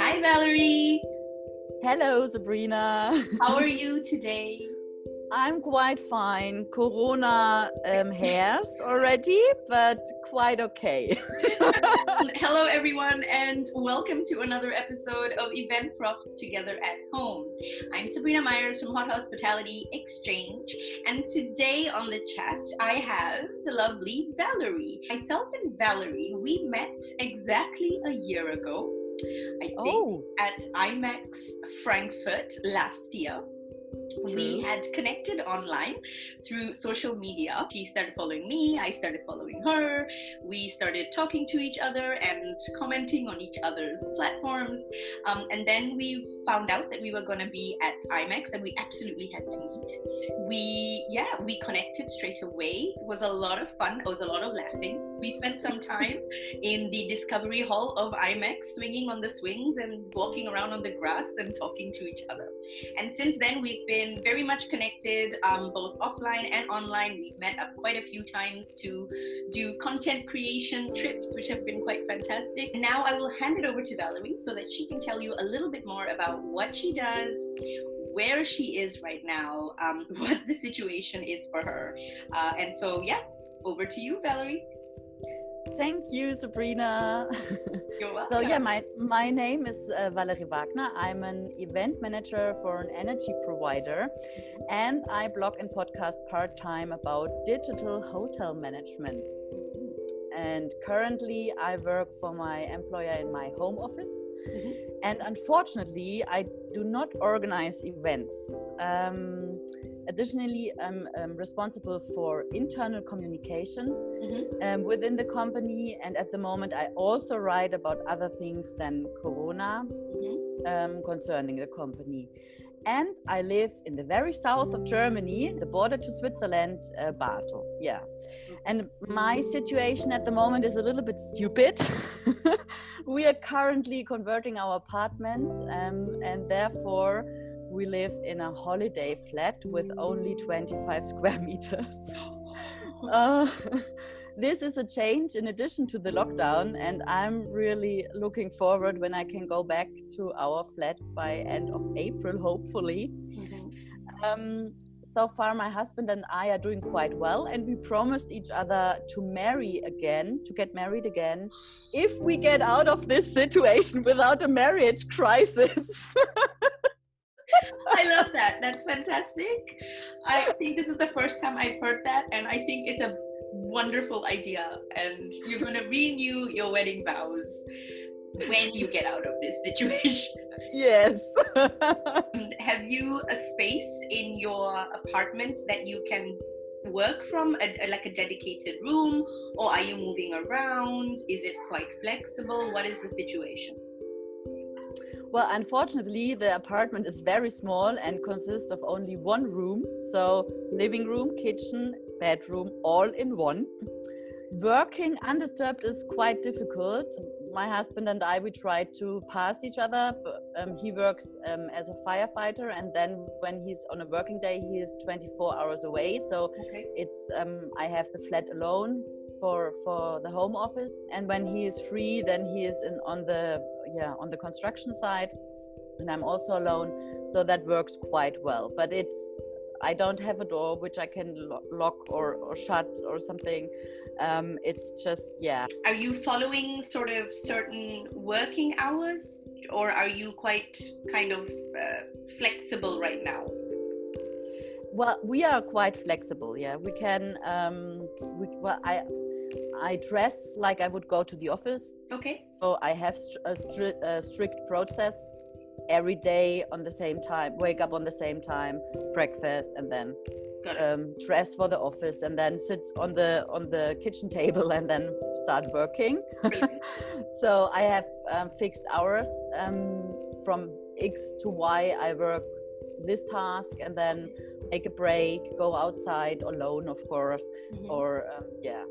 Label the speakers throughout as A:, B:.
A: Hi, Valerie.
B: Hello, Sabrina.
A: How are you today?
B: I'm quite fine. Corona um, hairs already, but quite okay.
A: Hello, everyone, and welcome to another episode of Event Profs Together at Home. I'm Sabrina Myers from Hot Hospitality Exchange, and today on the chat, I have the lovely Valerie. Myself and Valerie, we met exactly a year ago. I think oh. at IMEX Frankfurt last year. True. we had connected online through social media. She started following me, I started following her. We started talking to each other and commenting on each other's platforms. Um, and then we found out that we were going to be at IMEX and we absolutely had to meet. We, yeah, we connected straight away. It was a lot of fun, it was a lot of laughing. We spent some time in the Discovery Hall of IMEX, swinging on the swings and walking around on the grass and talking to each other. And since then, we've been very much connected, um, both offline and online. We've met up quite a few times to do content creation trips, which have been quite fantastic. Now I will hand it over to Valerie so that she can tell you a little bit more about what she does, where she is right now, um, what the situation is for her. Uh, and so, yeah, over to you, Valerie.
B: Thank you, Sabrina.
A: You're welcome.
B: So yeah, my my name is uh, Valerie Wagner. I'm an event manager for an energy provider, and I blog and podcast part time about digital hotel management. And currently, I work for my employer in my home office. Mm-hmm. And unfortunately, I do not organize events. Um, additionally, I'm um, responsible for internal communication mm-hmm. um, within the company. And at the moment, I also write about other things than Corona mm-hmm. um, concerning the company. And I live in the very south of Germany, the border to Switzerland, uh, Basel. Yeah. And my situation at the moment is a little bit stupid. we are currently converting our apartment, um, and therefore, we live in a holiday flat with only 25 square meters. uh, this is a change in addition to the lockdown, and I'm really looking forward when I can go back to our flat by end of April, hopefully. Mm-hmm. Um, so far, my husband and I are doing quite well, and we promised each other to marry again, to get married again, if we get out of this situation without a marriage crisis.
A: I love that. That's fantastic. I think this is the first time I've heard that, and I think it's a wonderful idea. And you're going to renew your wedding vows when you get out of this situation.
B: Yes.
A: Um, have you a space in your apartment that you can work from, a, a, like a dedicated room, or are you moving around? Is it quite flexible? What is the situation?
B: Well, unfortunately, the apartment is very small and consists of only one room. So, living room, kitchen, bedroom, all in one. Working undisturbed is quite difficult. My husband and I, we try to pass each other. Um, he works um, as a firefighter, and then when he's on a working day, he is 24 hours away. So okay. it's um, I have the flat alone for for the home office and when he is free then he is in on the yeah on the construction side and i'm also alone so that works quite well. But it's i don't have a door which i can lock or, or shut or something. Um, it's just yeah.
A: Are you following sort of certain working hours or are you quite kind of uh, flexible right now?
B: Well we are quite flexible yeah. We can um we well i I dress like I would go to the office.
A: Okay.
B: So I have a, stri- a strict process every day on the same time, wake up on the same time, breakfast, and then um, dress for the office, and then sit on the on the kitchen table, and then start working. so I have um, fixed hours um, from X to Y. I work this task, and then take a break, go outside alone, of course, mm-hmm. or um, yeah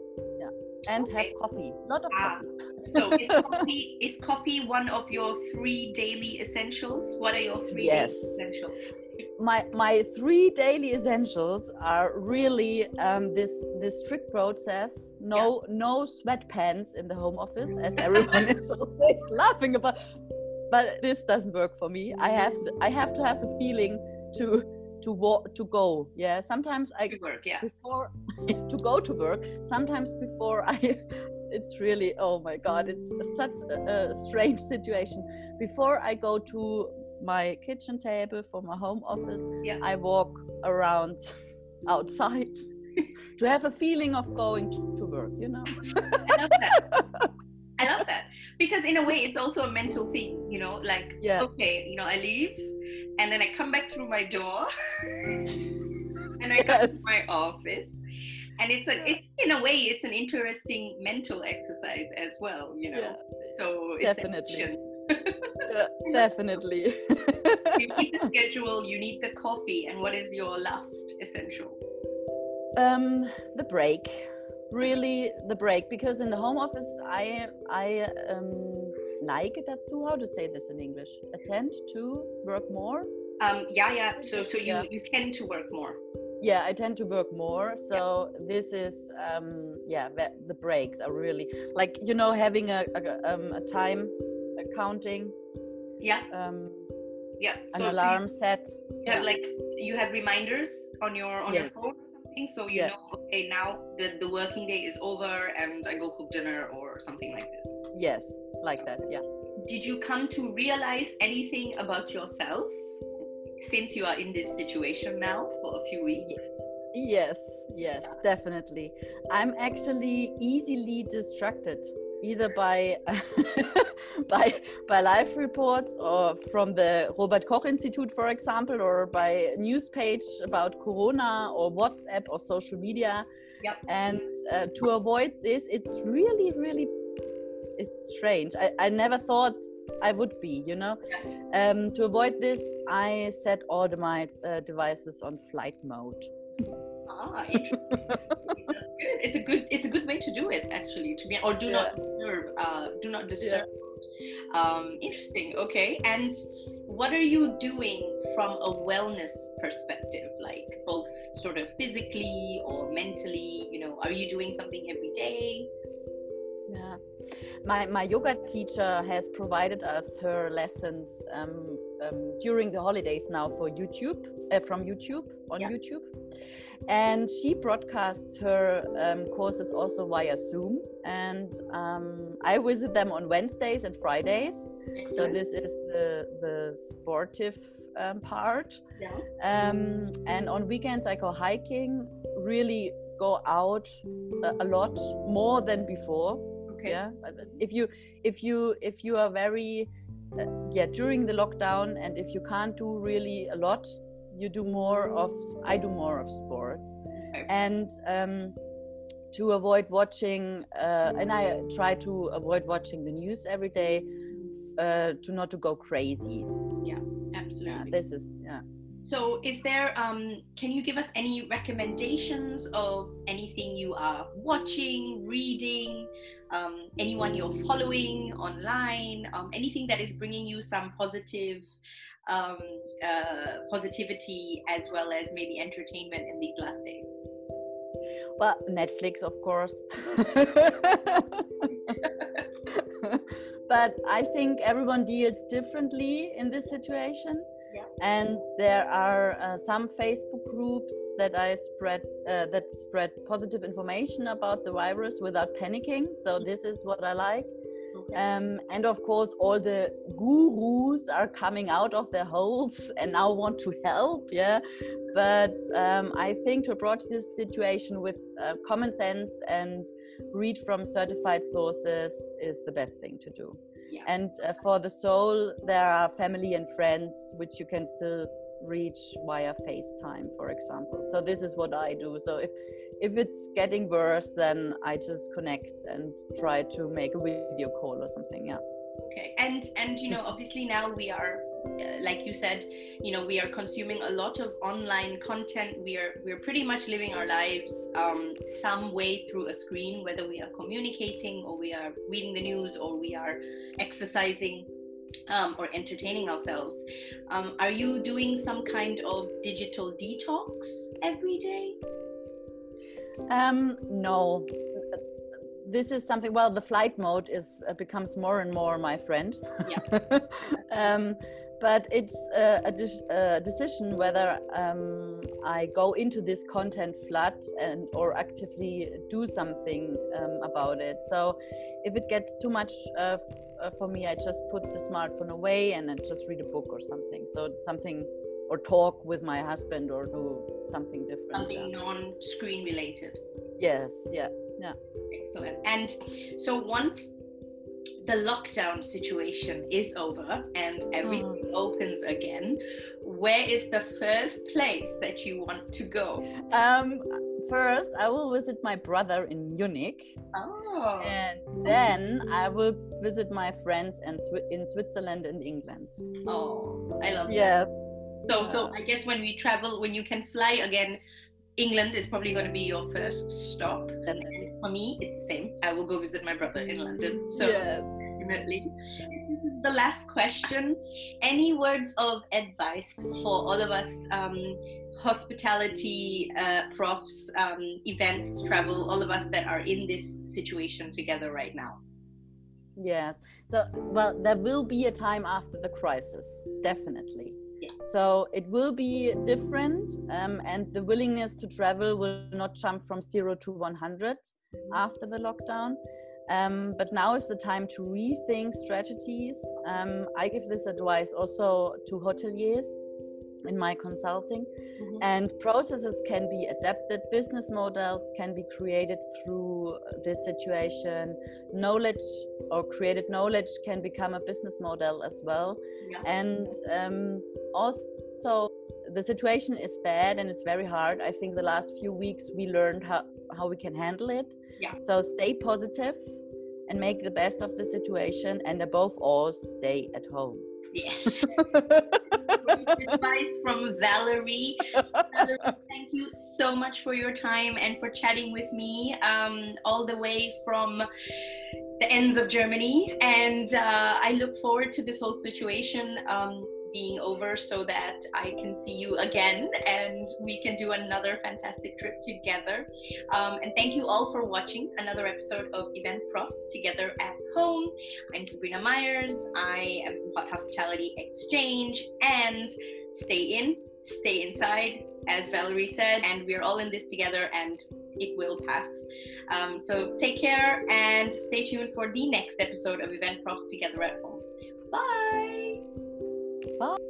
B: and okay. have coffee. Lot of ah,
A: coffee. so is coffee, is coffee one of your three daily essentials? What are your three yes. essentials?
B: My my three daily essentials are really um, this this strict process no no sweatpants in the home office as everyone is always laughing about but this doesn't work for me i have i have to have the feeling to to walk to go yeah sometimes i
A: To work, yeah.
B: before to go to work sometimes before i it's really oh my god it's such a, a strange situation before i go to my kitchen table for my home office
A: Yeah.
B: i walk around outside to have a feeling of going to, to work you know
A: I love that. I love that because in a way it's also a mental thing, you know, like
B: Yeah.
A: okay, you know, I leave and then I come back through my door and I go to my office. And it's a it's in a way it's an interesting mental exercise as well, you know.
B: Yeah,
A: So it's
B: Definitely. yeah, definitely
A: you need the schedule, you need the coffee, and what is your last essential?
B: um the break really the break because in the home office i i um neige dazu how to say this in english? Attend to work more?
A: Um, yeah, yeah. So so you
B: Yeah.
A: you tend to work more.
B: yeah i tend to work more. So this is um yeah the- breaks are really like you know having a a, um, a time accounting?
A: Yeah,
B: um
A: yeah.
B: an
A: So do you-
B: alarm set?
A: You have like you have reminders on your on your phone or something so you
B: Yeah.
A: know okay now the, the working day is over and i go cook dinner or something like this
B: yes like that yeah
A: did you come to realize anything about yourself since you are in this situation now for a few weeks
B: Yes, yes, definitely. I'm actually easily distracted either by by by live reports or from the Robert Koch Institute, for example, or by news page about Corona or WhatsApp or social media.
A: Yep.
B: And uh, to avoid this, it's really, really it's strange. I, I never thought I would be, you know. Um, to avoid this, I set all the, my uh, devices on flight mode.
A: ah interesting. That's good. it's a good it's a good way to do it actually to be or do not disturb uh do not disturb um interesting okay and what are you doing from a wellness perspective like both sort of physically or mentally you know are you doing something every day
B: Yeah. My, my yoga teacher has provided us her lessons um, um, during the holidays now for YouTube, uh, from YouTube, on
A: Yeah.
B: YouTube. And she broadcasts her um, courses also via Zoom. And um, I visit them on Wednesdays and Fridays. So this is the, the sportive um, part.
A: yeah
B: Um, and on weekends, I go hiking, really go out a, a lot more than before
A: okay
B: yeah but if you if you if you are very uh, yeah during the lockdown and if you can't do really a lot you do more of i do more of sports.
A: Okay.
B: and um to avoid watching uh, and i try to avoid watching the news every day uh, to not to go crazy.
A: Yeah, absolutely.
B: yeah this is yeah
A: So, is there, um, can you give us any recommendations of anything you are watching, reading, um, anyone you're following online, um, anything that is bringing you some positive um, uh, positivity as well as maybe entertainment in these last days?
B: well netflix of course but i think everyone deals differently in this situation. And there are uh, some facebook groups that i spread uh, that spread positive information about the virus without panicking so this is what i like. Um, and of course, all the gurus are coming out of their holes and now want to help. Yeah, but um, I think to approach this situation with uh, common sense and read from certified sources is the best thing to do.
A: Yeah.
B: And uh, for the soul, there are family and friends which you can still reach via FaceTime, for example. So this is what I do. So if if it's getting worse, then I just connect and try to make a video call or something. Yeah.
A: Okay, and and you know, obviously now we are, uh, like you said, you know, we are consuming a lot of online content. We are we're pretty much living our lives um, some way through a screen, whether we are communicating or we are reading the news or we are exercising. Um, or entertaining ourselves. Um, are you doing some kind of digital detox every day?
B: Um, no, this is something. Well, the flight mode is uh, becomes more and more my friend.
A: Yeah.
B: but it's a, a, a decision whether um, I go into this content flood and or actively do something um, about it. So if it gets too much uh, uh, for me, I just put the smartphone away and I just read a book or something. So something or talk with my husband or do something different.
A: Something yeah. non-screen related.
B: Yes. Yeah. Yeah.
A: Excellent. And so once the lockdown situation is over and everything mm. opens again, where is the first place that you want to go?
B: Um, first, I will visit my brother in Munich.
A: Oh.
B: And then I will visit my friends in, in Switzerland and England.
A: Oh, I love
B: yeah.
A: So, so I guess when we travel, when you can fly again, England is probably going to be your first stop.
B: Definitely.
A: for me, it's the same. I will go visit my brother in London. So
B: yes.
A: Definitely. This is the last question. Any words of advice for all of us, um, hospitality uh, profs, um, events, travel, all of us that are in this situation together right now?
B: Yes. So, well, there will be a time after the crisis, definitely. So it will be different, um, and the willingness to travel will not jump from zero to 100 after the lockdown. Um, but now is the time to rethink strategies. Um, I give this advice also to hoteliers in my consulting. Mm-hmm. And processes can be adapted, business models can be created through this situation. Knowledge or created knowledge can become a business model as well.
A: Yeah.
B: And um, also, the situation is bad and it's very hard. I think the last few weeks we learned how, how we can handle it.
A: Yeah.
B: So stay positive and make the best of the situation, and above all, stay at home.
A: Yes. advice from Valerie. Valerie. Thank you so much for your time and for chatting with me um, all the way from the ends of Germany. And uh, I look forward to this whole situation. Um, being over so that I can see you again and we can do another fantastic trip together. Um, and thank you all for watching another episode of Event Profs Together at Home. I'm Sabrina Myers. I am Hot Hospitality Exchange and stay in, stay inside, as Valerie said, and we're all in this together and it will pass. Um, so take care and stay tuned for the next episode of Event Profs Together at Home. Bye.
B: Bye.